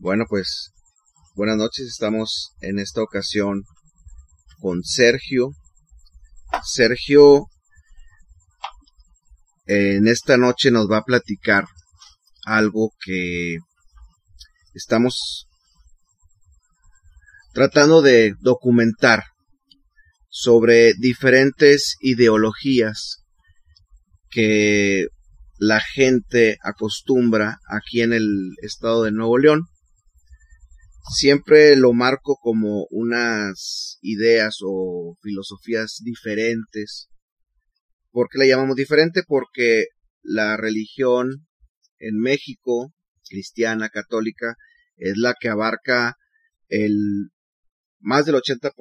Bueno, pues buenas noches. Estamos en esta ocasión con Sergio. Sergio en esta noche nos va a platicar algo que estamos tratando de documentar sobre diferentes ideologías que la gente acostumbra aquí en el estado de Nuevo León. Siempre lo marco como unas ideas o filosofías diferentes. ¿Por qué la llamamos diferente? Porque la religión en México, cristiana, católica, es la que abarca el más del 80%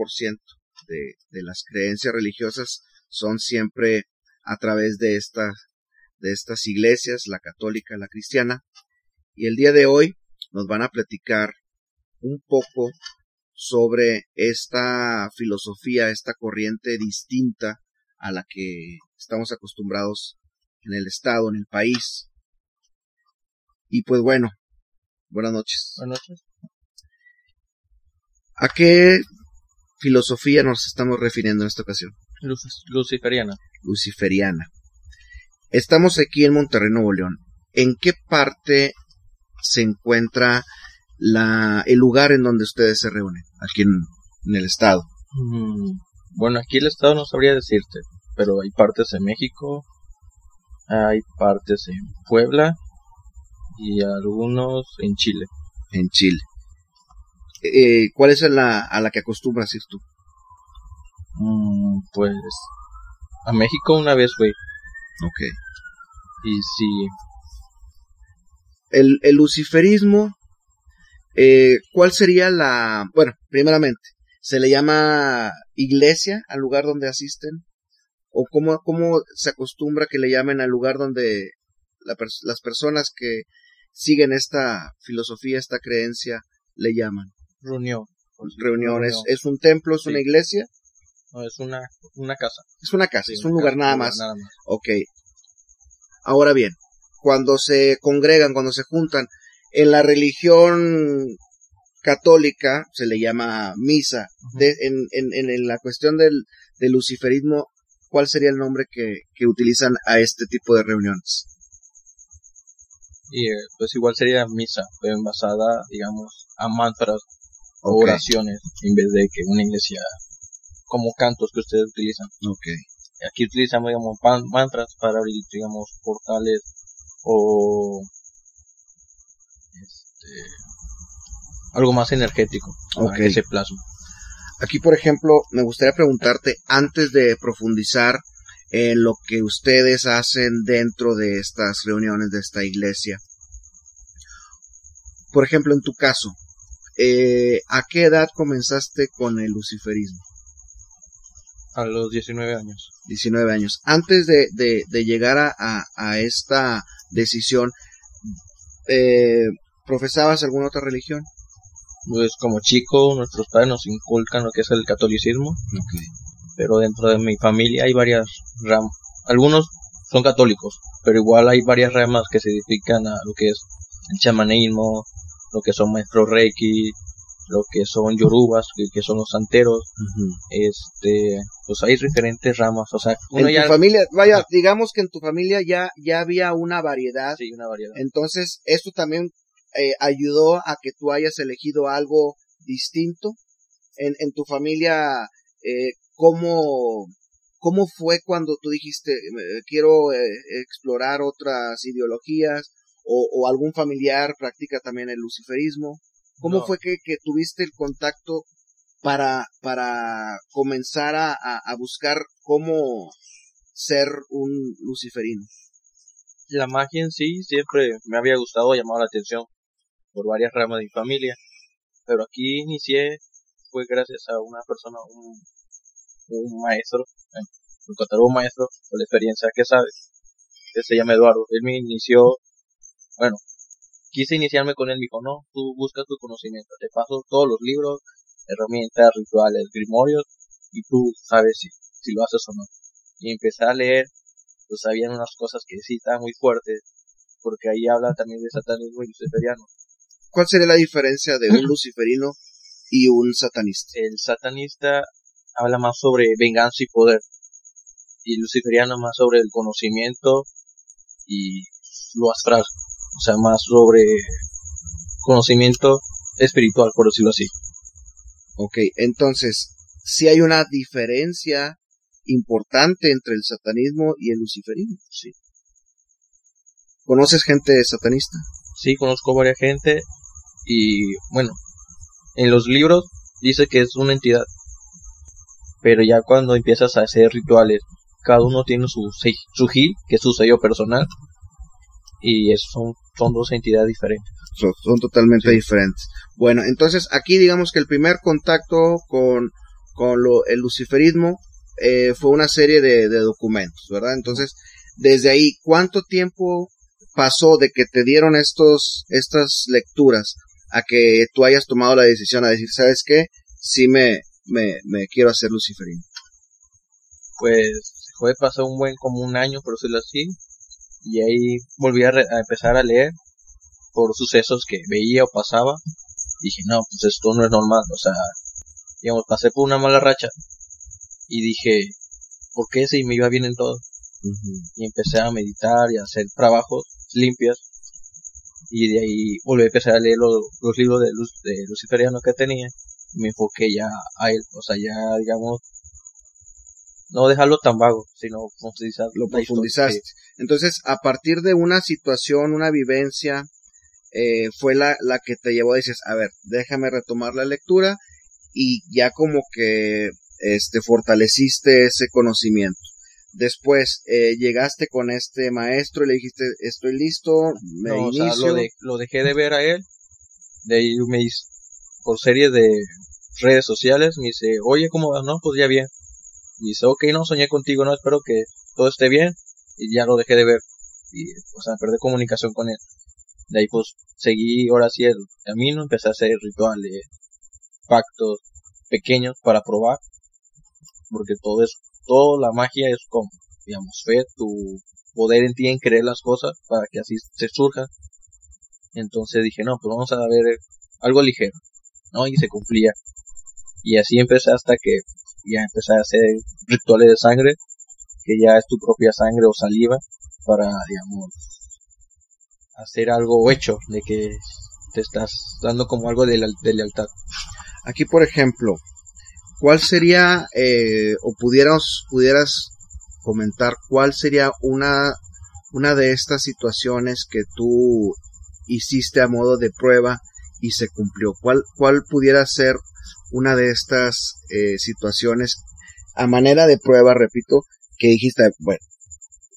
de, de las creencias religiosas son siempre a través de estas de estas iglesias, la católica, la cristiana, y el día de hoy nos van a platicar un poco sobre esta filosofía, esta corriente distinta a la que estamos acostumbrados en el Estado, en el país. Y pues bueno, buenas noches. Buenas noches. ¿A qué filosofía nos estamos refiriendo en esta ocasión? Luciferiana. Luciferiana. Estamos aquí en Monterrey, Nuevo León. ¿En qué parte se encuentra la, el lugar en donde ustedes se reúnen? Aquí en, el estado. Mm, bueno, aquí el estado no sabría decirte, pero hay partes en México, hay partes en Puebla y algunos en Chile. En Chile. Eh, ¿Cuál es la a la que acostumbras ir tú? Mm, pues a México una vez fui. Ok. Y sí. El, el luciferismo, eh, ¿cuál sería la... Bueno, primeramente, ¿se le llama iglesia al lugar donde asisten? ¿O cómo, cómo se acostumbra que le llamen al lugar donde las personas que siguen esta filosofía, esta creencia, le llaman? Reunión. Reunión. ¿Es, un templo? ¿Es una iglesia? No, es una, una casa. Es una casa, es un lugar, nada, más. nada más. Ok. Ahora bien, cuando se congregan, cuando se juntan, en la religión católica se le llama misa. en, en, en, la cuestión del, del, luciferismo, ¿cuál sería el nombre que, que utilizan a este tipo de reuniones? Y eh, pues igual sería misa, pero basada, digamos, a mantras o oraciones, en vez de que una iglesia como cantos que ustedes utilizan. Okay. Aquí utilizamos, digamos, mantras para abrir, digamos, portales o algo más energético para que se plasma. Aquí, por ejemplo, me gustaría preguntarte, antes de profundizar en lo que ustedes hacen dentro de estas reuniones de esta iglesia, por ejemplo, en tu caso, eh, ¿a qué edad comenzaste con el luciferismo? A los 19 años. 19 años. Antes de, de, llegar a, a, esta decisión, eh, ¿profesabas alguna otra religión? Pues como chico, nuestros padres nos inculcan lo que es el catolicismo. Pero dentro de mi familia hay varias ramas. Algunos son católicos, pero igual hay varias ramas que se dedican a lo que es el chamanismo, lo que son maestros reiki, lo que son yorubas, que, son los santeros, este, pues hay diferentes ramas, o sea, en tu familia, vaya, digamos que en tu familia ya, ya había una variedad. Sí, una variedad. Entonces, esto también eh, ayudó a que tú hayas elegido algo distinto. En, en tu familia, eh, ¿cómo, ¿cómo fue cuando tú dijiste, quiero eh, explorar otras ideologías? O, o algún familiar practica también el luciferismo. ¿Cómo fue que, que, tuviste el contacto para, para comenzar a, a, buscar cómo ser un luciferino? La magia en sí siempre me había gustado, llamado la atención por varias ramas de mi familia, pero aquí inicié fue gracias a una persona, un, un maestro, encontrar un maestro con la experiencia que sabe, que se llama Eduardo. Él me inició, bueno, quise iniciarme con él, me dijo, no, tú buscas tu conocimiento, te paso todos los libros, herramientas, rituales, grimorios, y tú sabes si, si lo haces o no. Y empecé a leer, pues habían unas cosas que sí estaban muy fuertes, porque ahí habla también de satanismo y luciferiano. ¿Cuál sería la diferencia de un luciferino y un satanista? El satanista habla más sobre venganza y poder. Y el luciferiano más sobre el conocimiento y lo astral. O sea, más sobre conocimiento espiritual, por decirlo así. Ok, entonces, si hay una diferencia importante entre el satanismo y el luciferismo. Sí. ¿Conoces gente satanista? Sí, conozco varias gente y bueno, en los libros dice que es una entidad, pero ya cuando empiezas a hacer rituales, cada uno tiene su, su gil, que es su sello personal, y son, son dos entidades diferentes. Son, totalmente diferentes. Bueno, entonces aquí digamos que el primer contacto con, con lo, el luciferismo eh, fue una serie de, documentos, ¿verdad? Entonces, desde ahí, ¿cuánto tiempo pasó de que te dieron estos, estas lecturas a que tú hayas tomado la decisión a decir, ¿sabes qué? Sí me, me, me quiero hacer luciferino. Pues fue pasó un buen como un año, por decirlo así, y ahí volví a, a, empezar a leer por sucesos que veía o pasaba. Dije, no, pues esto no es normal, o sea, digamos, pasé por una mala racha y dije, ¿por qué si me iba bien en todo? Y empecé a meditar y a hacer trabajos limpios y de ahí volví a empezar a leer los, libros de, luz, de luciferiano que tenía me enfoqué ya a él, o sea, ya digamos, no dejarlo tan vago, sino profundizar. Lo profundizaste. Entonces, a partir de una situación, una vivencia, eh, fue la, la que te llevó a decir, a ver, déjame retomar la lectura y ya como que este, fortaleciste ese conocimiento. Después eh, llegaste con este maestro y le dijiste, estoy listo, me inicio. lo, dejé de ver a él, de ahí me hice, por serie de redes sociales, me dice, oye, ¿cómo vas? No, pues ya bien. Y dice, ok, no, soñé contigo, no, espero que todo esté bien. Y ya lo dejé de ver. Y, o sea, perdí comunicación con él. De ahí pues seguí ahora sí el camino, empecé a hacer rituales, pactos pequeños para probar porque todo es, toda la magia es como, digamos, fe, tu poder en ti en creer las cosas para que así se surja. Entonces dije, no, pues vamos a ver algo ligero, ¿no? Y se cumplía. Y así empecé hasta que ya empecé a hacer rituales de sangre, que ya es tu propia sangre o saliva, para, digamos, hacer algo hecho, de que te estás dando como algo de, de lealtad. Aquí, por ejemplo, ¿cuál sería, eh, o pudieras, pudieras comentar cuál sería una, una de estas situaciones que tú hiciste a modo de prueba y se cumplió? ¿Cuál, cuál pudiera ser una de estas eh, situaciones a manera de prueba, repito, que dijiste, bueno,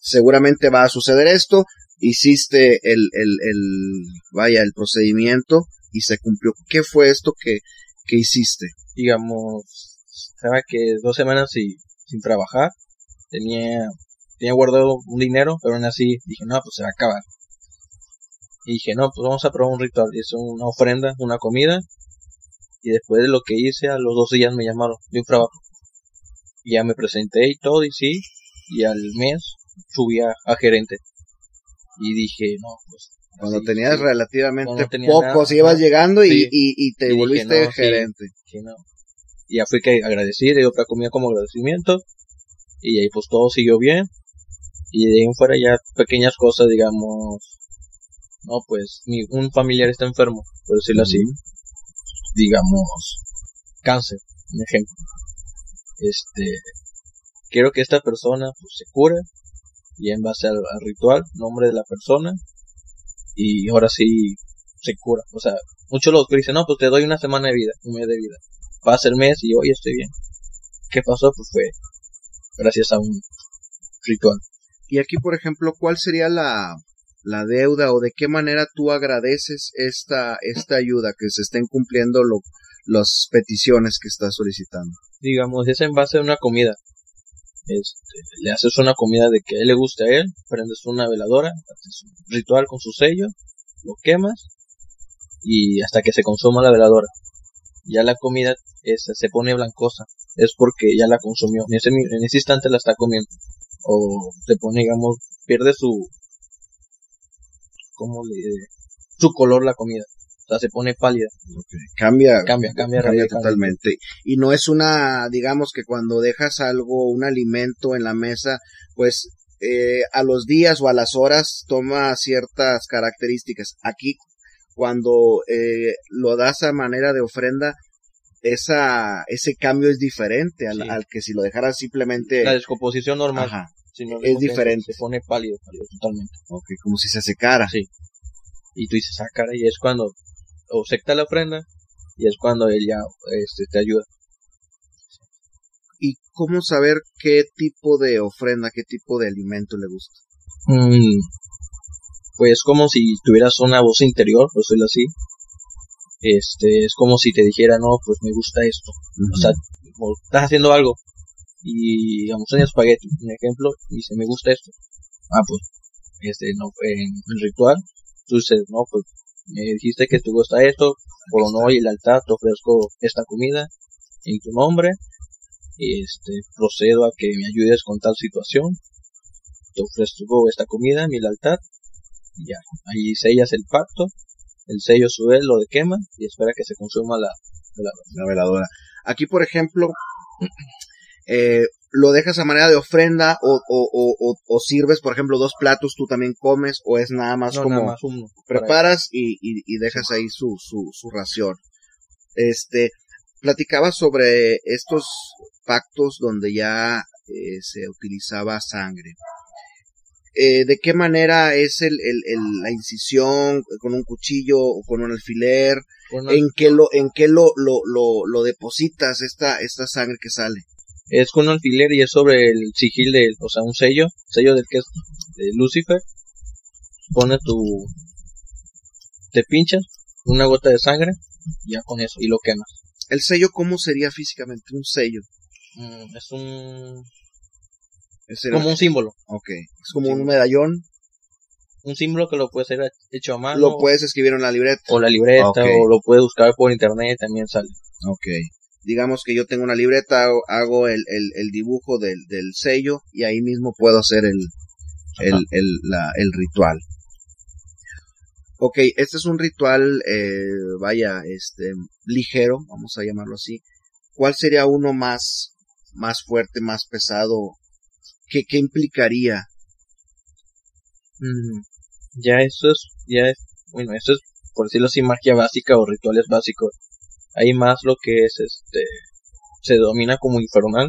seguramente va a suceder esto, hiciste el, el, el, vaya, el procedimiento y se cumplió. ¿Qué fue esto que, que hiciste? Digamos, estaba que dos semanas sin, sin trabajar, tenía, tenía guardado un dinero, pero aún así dije, no, pues se va a acabar. Y dije, no, pues vamos a probar un ritual. Hice una ofrenda, una comida. Y después de lo que hice, a los dos días me llamaron de un trabajo. Y ya me presenté y todo, y sí. Y al mes subí a, gerente. Y dije, no, pues. Cuando tenías relativamente poco, si ibas llegando y, y, te volviste gerente. no. Y ya fui que agradecí, de otra comida como agradecimiento. Y ahí pues todo siguió bien. Y de ahí en fuera ya pequeñas cosas, digamos. No, pues mi, un familiar está enfermo, por decirlo así. Digamos, cáncer, un ejemplo. Este, quiero que esta persona pues, se cure. Y en base al, al ritual, nombre de la persona. Y ahora sí se cura. O sea, muchos los dicen, no, pues te doy una semana de vida, un mes de vida pasa el mes y hoy estoy bien. ¿Qué pasó? Pues fue gracias a un ritual. Y aquí, por ejemplo, ¿cuál sería la, la deuda o de qué manera tú agradeces esta, esta ayuda que se estén cumpliendo lo, las peticiones que estás solicitando? Digamos, es en base a una comida. Este, le haces una comida de que a él le guste a él, prendes una veladora, haces un ritual con su sello, lo quemas y hasta que se consuma la veladora. Ya la comida este, se pone blancosa, es porque ya la consumió, en ese, en ese instante la está comiendo. O se pone, digamos, pierde su, como le, su color la comida. sea, se pone pálida. Cambia, Cambia, cambia, cambia radicalmente. totalmente. Y no es una, digamos que cuando dejas algo, un alimento en la mesa, pues eh, a los días o a las horas toma ciertas características. Aquí, cuando eh, lo das a manera de ofrenda, esa, ese cambio es diferente al, Sí. al que si lo dejaras simplemente, La descomposición normal. ajá, si no es diferente. Se pone pálido, pálido totalmente. ok, como si se secara. Sí. Y tú dices, ah, caray, y es cuando o secta la ofrenda y es cuando él ya este, te ayuda. ¿Y cómo saber qué tipo de ofrenda, qué tipo de alimento le gusta? Mm, pues como si tuvieras una voz interior, por decirlo así. Este, es como si te dijera, no, pues me gusta esto. O sea, o estás haciendo algo y digamos un espagueti, un ejemplo, y dice, me gusta esto. Ah, pues, este, no, en el ritual, tú dices, no, pues, me dijiste que te gusta esto, por honor y el altar te ofrezco esta comida en tu nombre, y este, procedo a que me ayudes con tal situación, te ofrezco esta comida en el altar, y ya, ahí sellas el pacto, el sello sube, lo de quema, y espera que se consuma la, la la veladora. Aquí, por ejemplo, eh, lo dejas a manera de ofrenda o, o, o, o- o sirves, por ejemplo, dos platos, tú también comes o es nada más no, como nada más uno. para- preparas y, y, y dejas ahí su, su, su ración. Este, platicaba sobre estos pactos donde ya eh, se utilizaba sangre. Eh, ¿De qué manera es el, el, el- la incisión con un cuchillo o con un alfiler? ¿En qué lo, en qué lo, lo, lo, lo depositas esta, esta sangre que sale? es con un alfiler y es sobre el sigil de, o sea, un sello, sello del que es de Lucifer. Pone tu, te pinchas una gota de sangre, y ya con eso, y lo quemas. ¿El sello cómo sería físicamente? Un sello. Mm, es un, Es el- como un símbolo, ok. Es como Sí. un medallón. un símbolo que lo puede ser hecho a mano, Lo puedes escribir en la libreta. o la libreta, Ok. o lo puedes buscar por internet, también sale. Ok. Digamos que yo tengo una libreta, hago- hago el, el, el dibujo del, del sello y ahí mismo puedo hacer el, el, Ajá. el, la- el ritual. Ok, este es un ritual, eh, vaya, este, ligero, vamos a llamarlo así. ¿Cuál sería uno más, más fuerte, más pesado? ¿Qué, qué implicaría? Mm, ya eso es, ya es, bueno, eso es, por decirlo así, magia básica o rituales básicos. Hay más lo que es, este, se domina como infernal.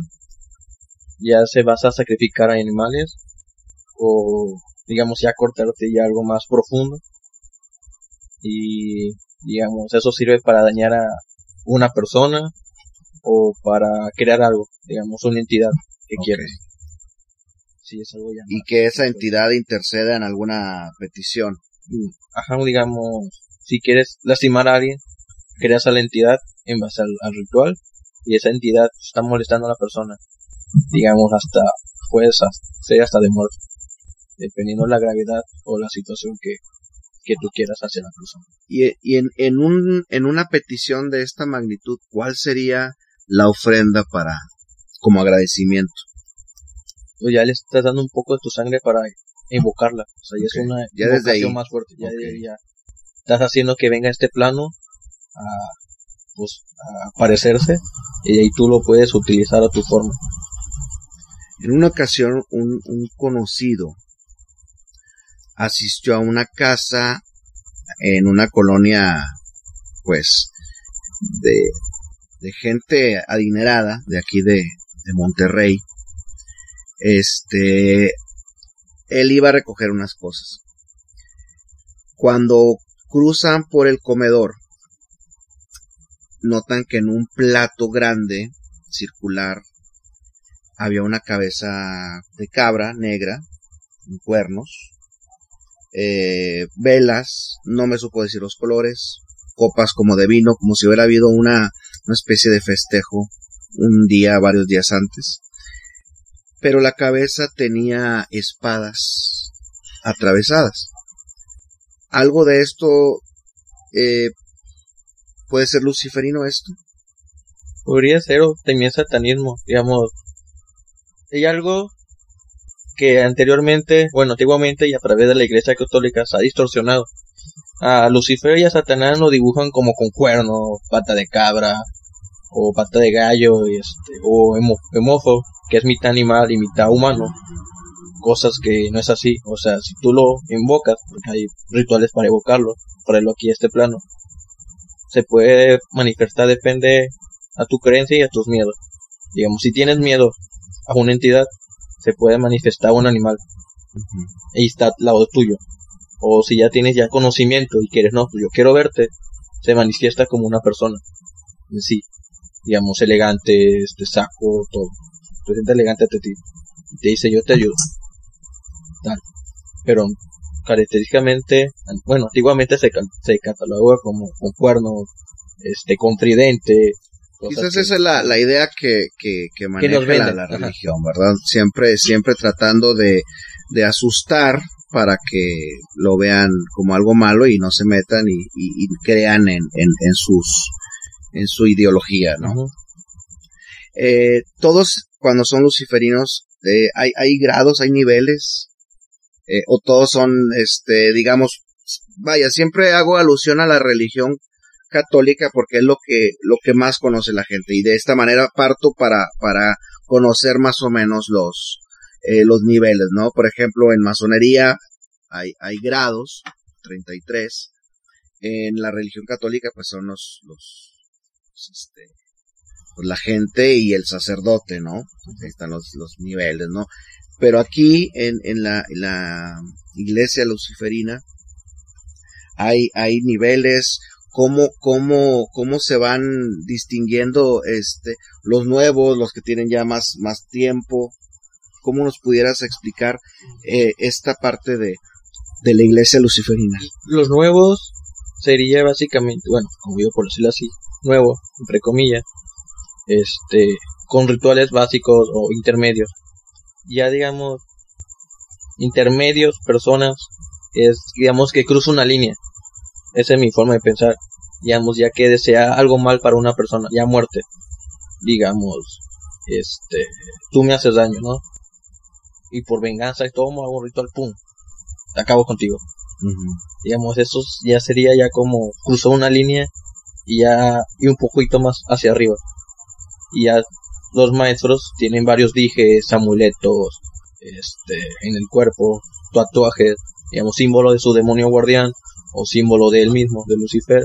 Ya se basa a sacrificar a animales. O, digamos, ya cortarte ya algo más profundo. Y, digamos, eso sirve para dañar a una persona. O para crear algo, digamos, una entidad que quieres. Sí, es algo ya Y que esa entidad interceda en alguna petición. ajá, digamos, si quieres lastimar a alguien, creas a la entidad en base al, al ritual y esa entidad está molestando a la persona. Digamos, hasta, puedes hasta- ser hasta de muerte, dependiendo la gravedad o la situación que, que tú quieras hacia la persona. Y, y en, en, un, en una petición de esta magnitud, ¿cuál sería la ofrenda para, como agradecimiento? O ya le estás dando un poco de tu sangre para invocarla. O sea, ya es una ya desde invocación ahí. más fuerte. Ya, ya estás haciendo que venga este plano a, pues, a aparecerse y ahí tú lo puedes utilizar a tu forma. En una ocasión, un, un conocido asistió a una casa en una colonia, pues, de, de gente adinerada, de aquí de, de Monterrey. Este, él iba a recoger unas cosas. Cuando cruzan por el comedor, notan que en un plato grande, circular, había una cabeza de cabra negra, con cuernos, eh, velas, no me supo decir los colores, copas como de vino, como si hubiera habido una, una especie de festejo un día, varios días antes. Pero la cabeza tenía espadas atravesadas. Algo de esto eh, puede ser luciferino esto. Podría ser o también satanismo, digamos. Hay algo que anteriormente, bueno, antiguamente y a través de la Iglesia Católica se ha distorsionado. a Lucifer y a Satanás lo dibujan como con cuerno, pata de cabra, o pata de gallo, y este, o emo, emofo, que es mitad animal y mitad humano. Cosas que no es así. O sea, si tú lo invocas, porque hay rituales para evocarlo, traerlo aquí a este plano, se puede manifestar, depende a tu creencia y a tus miedos. Digamos, si tienes miedo a una entidad, se puede manifestar un animal. Y está al lado tuyo. O si ya tienes ya conocimiento y quieres, no, pues yo quiero verte, se manifiesta como una persona. En sí. Digamos, elegante, este saco, todo. Presenta elegante ante ti. Y te dice, yo te ayudo. Tal. Pero característicamente, bueno, antiguamente se, se cataloga como con cuernos, este, con tridente. Quizás esa es la, la idea que, que, que maneja la, religión, ¿verdad? Siempre, siempre tratando de, de asustar para que lo vean como algo malo y no se metan y, y, crean en, en, en, sus en su ideología, ¿no? eh, todos cuando son luciferinos eh, hay, hay grados, hay niveles eh, o todos son, este, digamos, vaya, siempre hago alusión a la religión católica porque es lo que, lo que más conoce la gente y de esta manera parto para, para conocer más o menos los, eh, los niveles, ¿no? Por ejemplo, en masonería hay, hay grados, 33, en la religión católica pues son los, los, este, pues la gente y el sacerdote, ¿no? Ahí están los, los niveles, ¿no? Pero aquí en, en, la, la iglesia luciferina hay, hay niveles, cómo, cómo, cómo se van distinguiendo este, los nuevos, los que tienen ya más, más tiempo. ¿Cómo nos pudieras explicar eh, esta parte de, de la iglesia luciferina? Los nuevos sería básicamente, bueno, yo por decirlo así, nuevo, entre comillas, este, con rituales básicos o intermedios ya digamos intermedios, personas, es digamos que cruza una línea. Esa es mi forma de pensar. Digamos, ya que desea algo mal para una persona, ya muerte. Digamos, este, tú me haces daño, ¿no? Y por venganza y todo, hago un ritual, pum, acabo contigo. Digamos, eso ya sería ya como cruzó una línea y ya, y un poquito más hacia arriba. Y ya los maestros tienen varios dijes, amuletos, este, en el cuerpo, tatuajes, digamos, símbolo de su demonio guardián o símbolo de él mismo, de Lucifer.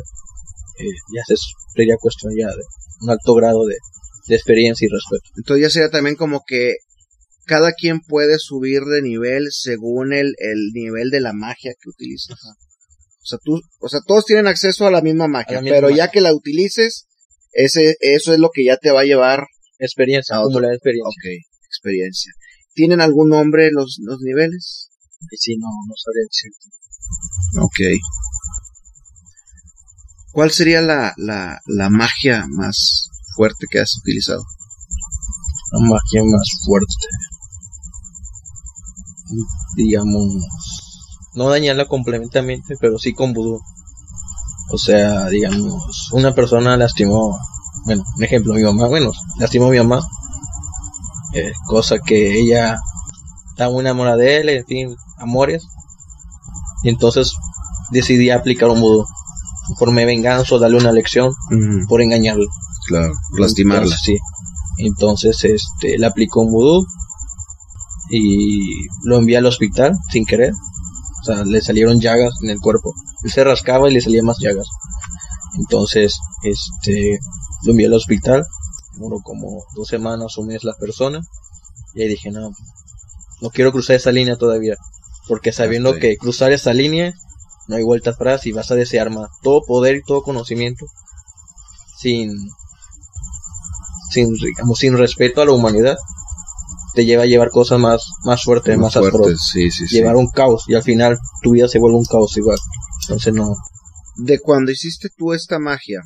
Eh, ya sería cuestión ya de un alto grado de, experiencia y respeto. Entonces ya sería también como que cada quien puede subir de nivel según el, el nivel de la magia que utilices. O sea, tú, o sea, todos tienen acceso a la misma magia, pero ya que la utilices, ese, eso es lo que ya te va a llevar Experiencia, acumular experiencia. Ok, experiencia. ¿Tienen algún nombre los, los niveles? Sí, no, no sabría decirte. Ok. ¿Cuál sería la, la, la magia más fuerte que has utilizado? La magia más fuerte. Digamos, no dañarla complementamente, pero sí con vudú. O sea, digamos, una persona lastimó bueno, un ejemplo, mi mamá, bueno, lastimó a mi mamá, eh, cosa que ella estaba muy enamorada de él, en fin, amores, y entonces decidí aplicar un vudú, me venganza o darle una lección por engañarlo. Claro, lastimarla. sí. Entonces, este, le aplicó un vudú y lo envié al hospital sin querer. O sea, le salieron llagas en el cuerpo. Él se rascaba y le salían más llagas. Entonces, este, lo envié al hospital, uno como dos semanas, un mes la persona, y ahí dije, no, no quiero cruzar esa línea todavía, porque sabiendo que cruzar esa línea no hay vuelta atrás y vas a desear más, todo poder y todo conocimiento, sin, sin, digamos, sin respeto a la humanidad, te lleva a llevar cosas más, más fuertes, más, más fuertes, sí, sí, llevar un caos y al final tu vida se vuelve un caos igual. Entonces no. De cuando hiciste tú esta magia,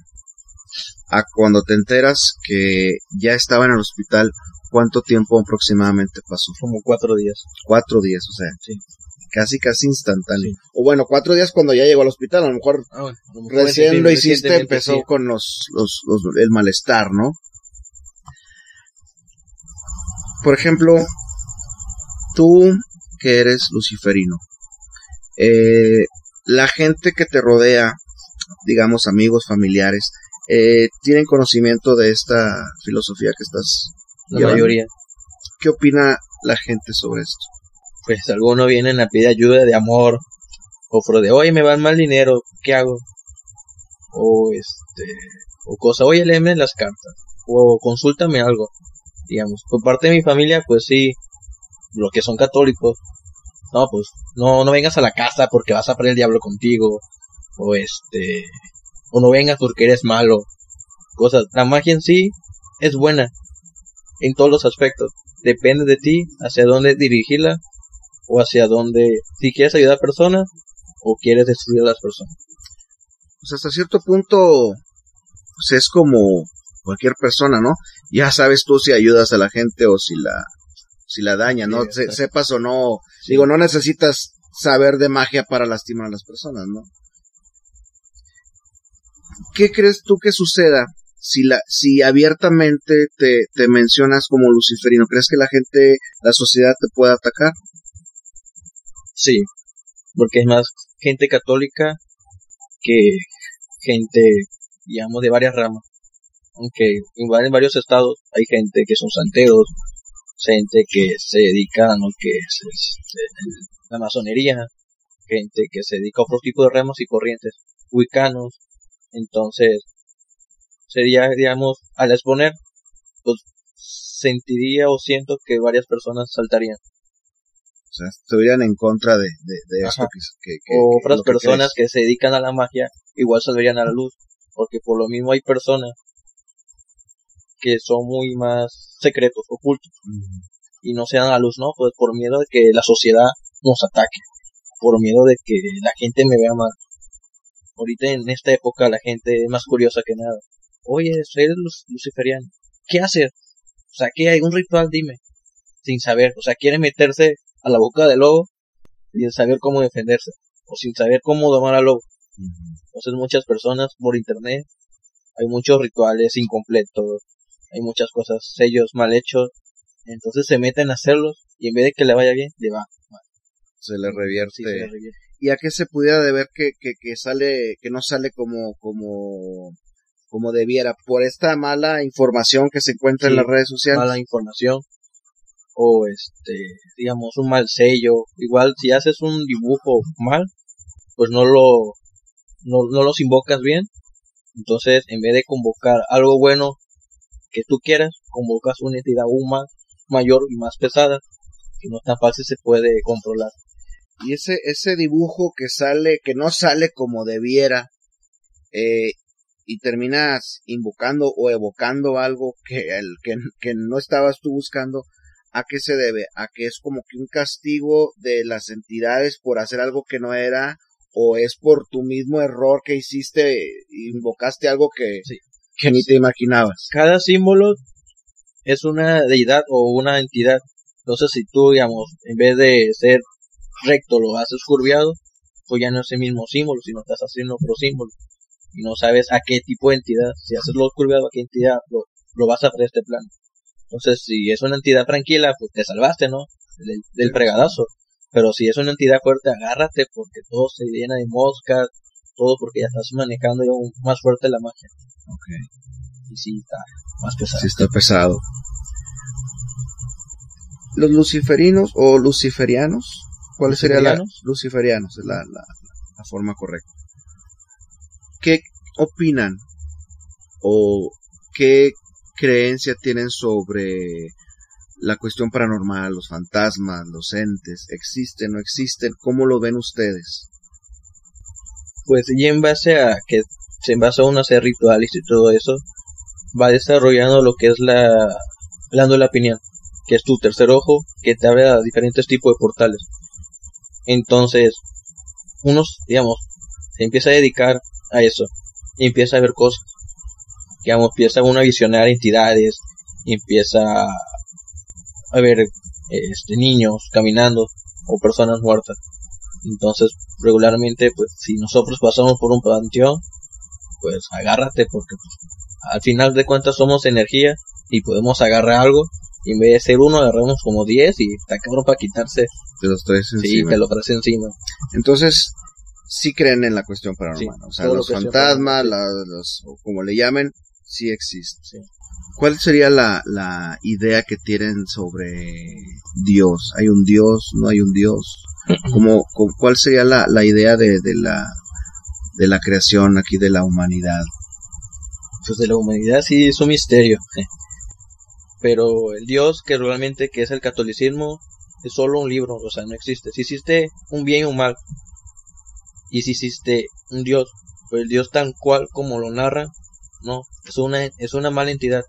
a cuando te enteras que ya estaba en el hospital, ¿cuánto tiempo aproximadamente pasó? Como cuatro días. Cuatro días, o sea, sí. casi, casi instantáneo. O bueno, cuatro días cuando ya llegó al hospital, a lo mejor, ah, recién lo hiciste, empezó con los, los, los, el malestar, ¿no? Por ejemplo, tú que eres luciferino, eh, la gente que te rodea, digamos amigos, familiares, eh, tienen conocimiento de esta filosofía que estás La mayoría. ¿Qué opina la gente sobre esto? Pues algunos vienen a pedir ayuda de amor, o de, oye, me va mal dinero, ¿qué hago? O este, o cosa, oye, léeme las cartas, o consúltame algo, digamos. Por parte de mi familia, pues sí, los que son católicos, no, pues, no, no vengas a la casa porque vas a perder el diablo contigo, o este, o no vengas porque eres malo, cosas. La magia en sí es buena, en todos los aspectos. Depende de ti hacia dónde dirigirla o hacia dónde, si quieres ayudar a personas o quieres destruir a las personas. Pues hasta cierto punto, pues es como cualquier persona, ¿no? Ya sabes tú si ayudas a la gente o si la, si la daña, ¿no? sepas o no. Digo, no necesitas saber de magia para lastimar a las personas, ¿no? ¿Qué crees tú que suceda si la, si abiertamente te, te mencionas como luciferino? ¿Crees que la gente, la sociedad te puede atacar? Sí, porque es más gente católica que gente, digamos, de varias ramas. Aunque en varios estados hay gente que son santeros, gente que se dedica a lo que es la masonería, gente que se dedica a otro tipo de ramos y corrientes, wicanos. Entonces, sería, digamos, al exponer, pues sentiría o siento que varias personas saltarían. O sea, estuvieran en contra de, de, esto que, O otras personas que, se dedican a la magia igual saldrían a la luz, porque por lo mismo hay personas que son muy más secretos, ocultos, y no se dan a luz, ¿no? Pues por miedo de que la sociedad nos ataque, por miedo de que la gente me vea mal. Ahorita en esta época la gente es más curiosa que nada. Oye, soy luciferiano. ¿Qué hacer? O sea, ¿qué hay? Un ritual, dime. Sin saber. O sea, quiere meterse a la boca del lobo sin saber cómo defenderse o sin saber cómo domar al lobo. Entonces muchas personas por internet hay muchos rituales incompletos, hay muchas cosas, sellos mal hechos, entonces se meten a hacerlos y en vez de que le vaya bien, le va mal. Se le revierte. ¿Y a qué se pudiera deber que, que, que sale, que no sale como, como, como debiera? Por esta mala información que se encuentra en las redes sociales. Mala información, o este, digamos, un mal sello. Igual si haces un dibujo mal, pues no lo, no, no los invocas bien. Entonces, en vez de convocar algo bueno que tú quieras, convocas una entidad aún más mayor y más pesada, que no tan fácil se puede controlar. Y ese, ese dibujo que sale, que no sale como debiera, eh, y terminas invocando o evocando algo que, el, que, que no estabas tú buscando, ¿A qué se debe? ¿A que es como que un castigo de las entidades por hacer algo que no era? ¿O es por tu mismo error que hiciste, invocaste algo que, que ni te imaginabas? Cada símbolo es una deidad o una entidad. Entonces, si tú, digamos, en vez de ser recto lo haces curviado, pues ya no es el mismo símbolo, sino estás haciendo otro símbolo. Y no sabes a qué tipo de entidad, si haces lo curviado, a qué entidad lo, lo vas a hacer este plano. Entonces, si es una entidad tranquila, pues te salvaste, ¿no? Del, fregadazo. Pero si es una entidad fuerte, agárrate porque todo se llena de moscas, todo porque ya estás manejando ya más fuerte la magia. Ok. Y sí, está más pesado. Sí, está pesado. Los luciferinos o luciferianos, ¿cuáles serían la luciferianos? Es la, la, la forma correcta. ¿Qué opinan o qué creencia tienen sobre la cuestión paranormal, los fantasmas, los entes, existen, o no existen, ¿cómo lo ven ustedes? Pues y en base a que se basa a una serie rituales y todo eso, va desarrollando lo que es la la opinión, que es tu tercer ojo, que te abre a diferentes tipos de portales. Entonces, unos, digamos, se empieza a dedicar a eso y empieza a ver cosas digamos, empieza uno a visionar entidades, y empieza a ver este, niños caminando o personas muertas. Entonces, regularmente, pues, si nosotros pasamos por un panteón, pues agárrate porque pues, al final de cuentas somos energía y podemos agarrar algo y en vez de ser uno agarramos como 10 y está cabrón para quitarse. Te los traes encima. Sí, te lo traes encima. Entonces, sí creen en la cuestión paranormal. Sí, o sea, los fantasmas, la- los, o como le llamen, sí existen. Sí. ¿Cuál sería la, la idea que tienen sobre Dios? ¿Hay un Dios? ¿No hay un Dios? ¿Cómo, cu- ¿Cuál sería la, la idea de, de la, de la creación aquí de la humanidad? Pues de la humanidad sí es un misterio. Pero el Dios que realmente que es el catolicismo es solo un libro, o sea, no existe. Si existe un bien y un mal. Y si existe un Dios, pues el Dios tan cual como lo narra, no, es una, es una mala entidad.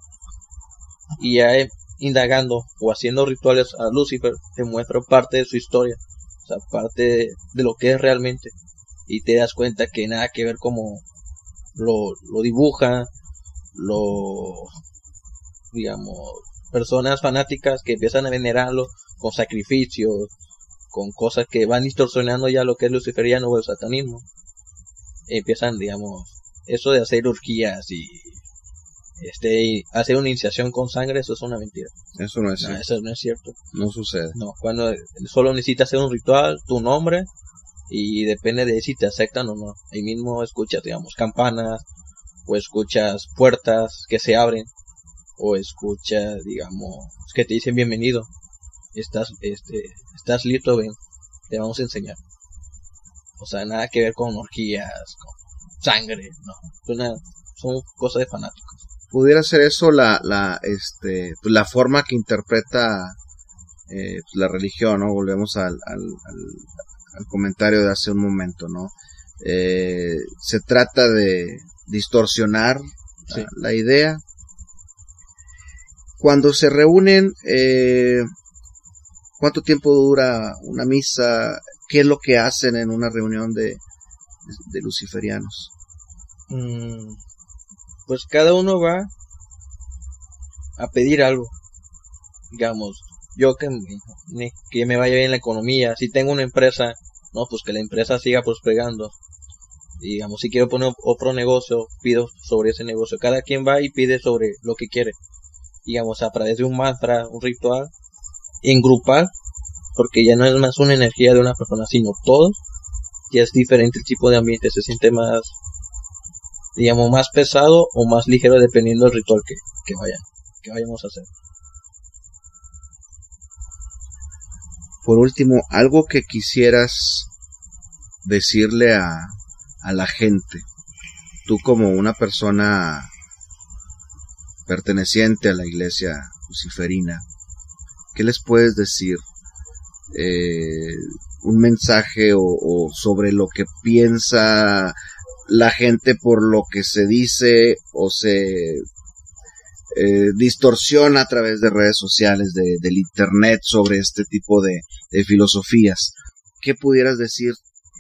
Y ya eh, indagando o haciendo rituales a Lucifer, te muestra parte de su historia, sea, parte de, lo que es realmente. Y te das cuenta que nada que ver como lo, lo dibuja, lo, digamos, personas fanáticas que empiezan a venerarlo con sacrificios, con cosas que van distorsionando ya lo que es luciferiano o el satanismo. Empiezan, digamos, eso de hacer urgías y este hacer una iniciación con sangre, eso es una mentira. Eso no es No, cierto. eso no es cierto. No sucede. No, cuando solo necesitas hacer un ritual, tu nombre, y depende de si te aceptan o no. Ahí mismo escuchas, digamos, campanas, o escuchas puertas que se abren, o escuchas, digamos, que te dicen bienvenido. Estás, este, estás listo, ven, te vamos a enseñar. O sea, nada que ver con orgías, con sangre, no. Una- son cosas de fanáticos. Pudiera ser eso la la este pues, la forma que interpreta eh, pues, la religión no volvemos al, al, al- al comentario de hace un momento no Eh, se trata de distorsionar la- Sí. la, idea. Cuando se reúnen eh, cuánto tiempo dura una misa qué es lo que hacen en una reunión de de luciferianos Mm, pues cada uno va a pedir algo. Digamos, yo que me, que me vaya bien la economía, si tengo una empresa, no, pues que la empresa siga prosperando. Digamos, si quiero poner otro negocio, pido sobre ese negocio. Cada quien va y pide sobre lo que quiere. Digamos, a través de un mantra, un ritual, en grupal, porque ya no es más una energía de una persona, sino todos. Ya es diferente el tipo de ambiente, se siente más digamos, más pesado o más ligero dependiendo del ritual que, que vaya, que vayamos a hacer. por último, algo que quisieras decirle a, a la gente, tú como una persona perteneciente a la iglesia luciferina, ¿qué les puedes decir? Eh, un mensaje o, o sobre lo que piensa la gente por lo que se dice o se eh, distorsiona a través de redes sociales, de, del internet sobre este tipo de, filosofías. ¿Qué pudieras decir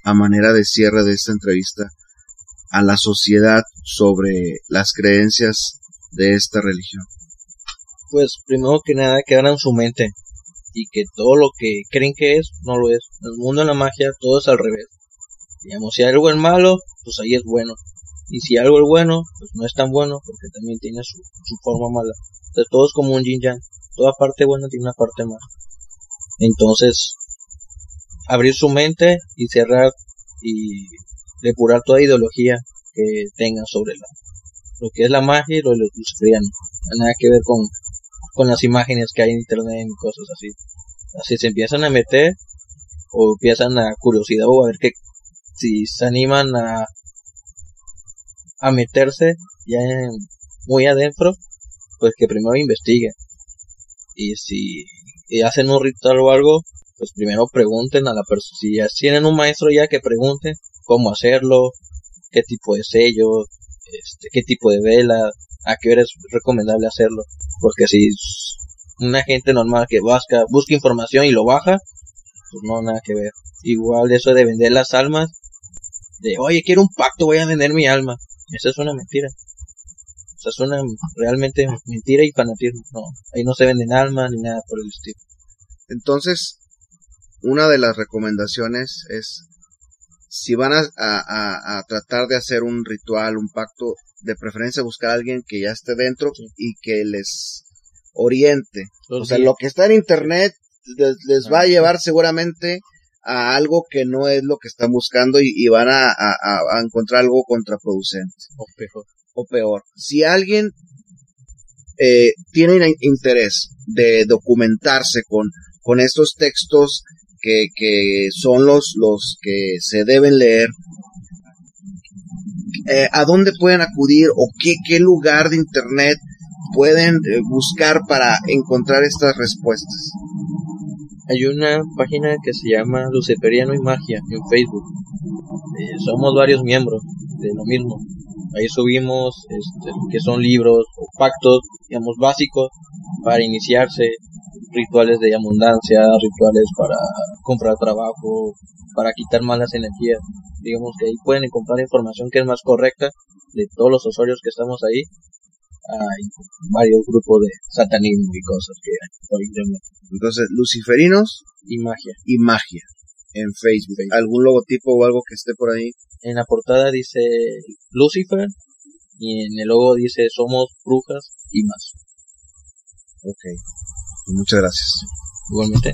a manera de cierre de esta entrevista a la sociedad sobre las creencias de esta religión? Pues primero que nada que en su mente y que todo lo que creen que es no lo es. El mundo de la magia todo es al revés. Digamos, si algo es malo, pues ahí es bueno. Y si algo es bueno, pues no es tan bueno porque también tiene su, su forma mala. Entonces todo es como un yin. Toda parte buena tiene una parte mala. Entonces, abrir su mente y cerrar y depurar toda ideología que tengan sobre la, lo que es la magia y lo, lo luciferiano. Nada que ver con, con las imágenes que hay en internet y cosas así. Así se empiezan a meter o empiezan a curiosidad o a ver que si se animan a a meterse ya en- muy adentro, pues que primero investiguen. Y si hacen un ritual o algo, pues primero pregunten a la persona. Si ya tienen un maestro ya que pregunten cómo hacerlo, qué tipo de sello, este, qué tipo de vela, a qué hora es recomendable hacerlo. Porque si una gente normal que busca, busca información y lo baja, pues no, nada que ver. Igual eso de vender las almas, de oye, quiero un pacto, voy a vender mi alma. Esa es una mentira. O sea, es una realmente mentira y fanatismo. No, ahí no se venden almas ni nada por el estilo. Entonces, una de las recomendaciones es, si van a, a- a- tratar de hacer un ritual, un pacto, de preferencia buscar a alguien que ya esté dentro Sí. y que les oriente. O sea, lo que está en internet les, les va a Ah. llevar seguramente a algo que no es lo que están buscando y, van a, encontrar algo contraproducente. O peor. O peor. Si alguien eh, tiene interés de documentarse con, con estos textos que, que son los, los que se deben leer, eh, ¿a dónde pueden acudir o qué, qué lugar de internet pueden eh, buscar para encontrar estas respuestas? Hay una página que se llama Luciferiano y Magia en Facebook. Eh, somos varios miembros de lo mismo. Ahí subimos este, que son libros o pactos, digamos, básicos para iniciarse, rituales de abundancia, rituales para comprar trabajo, para quitar malas energías. Digamos que ahí pueden encontrar información que es más correcta de todos los usuarios que estamos ahí. Hay varios grupos de satanismo y cosas que hay por internet. Entonces, luciferinos y magia. Y magia en Facebook. ¿Algún logotipo o algo que esté por ahí? En la portada dice Lucifer y en el logo dice somos brujas y más. Ok. Muchas gracias. Igualmente.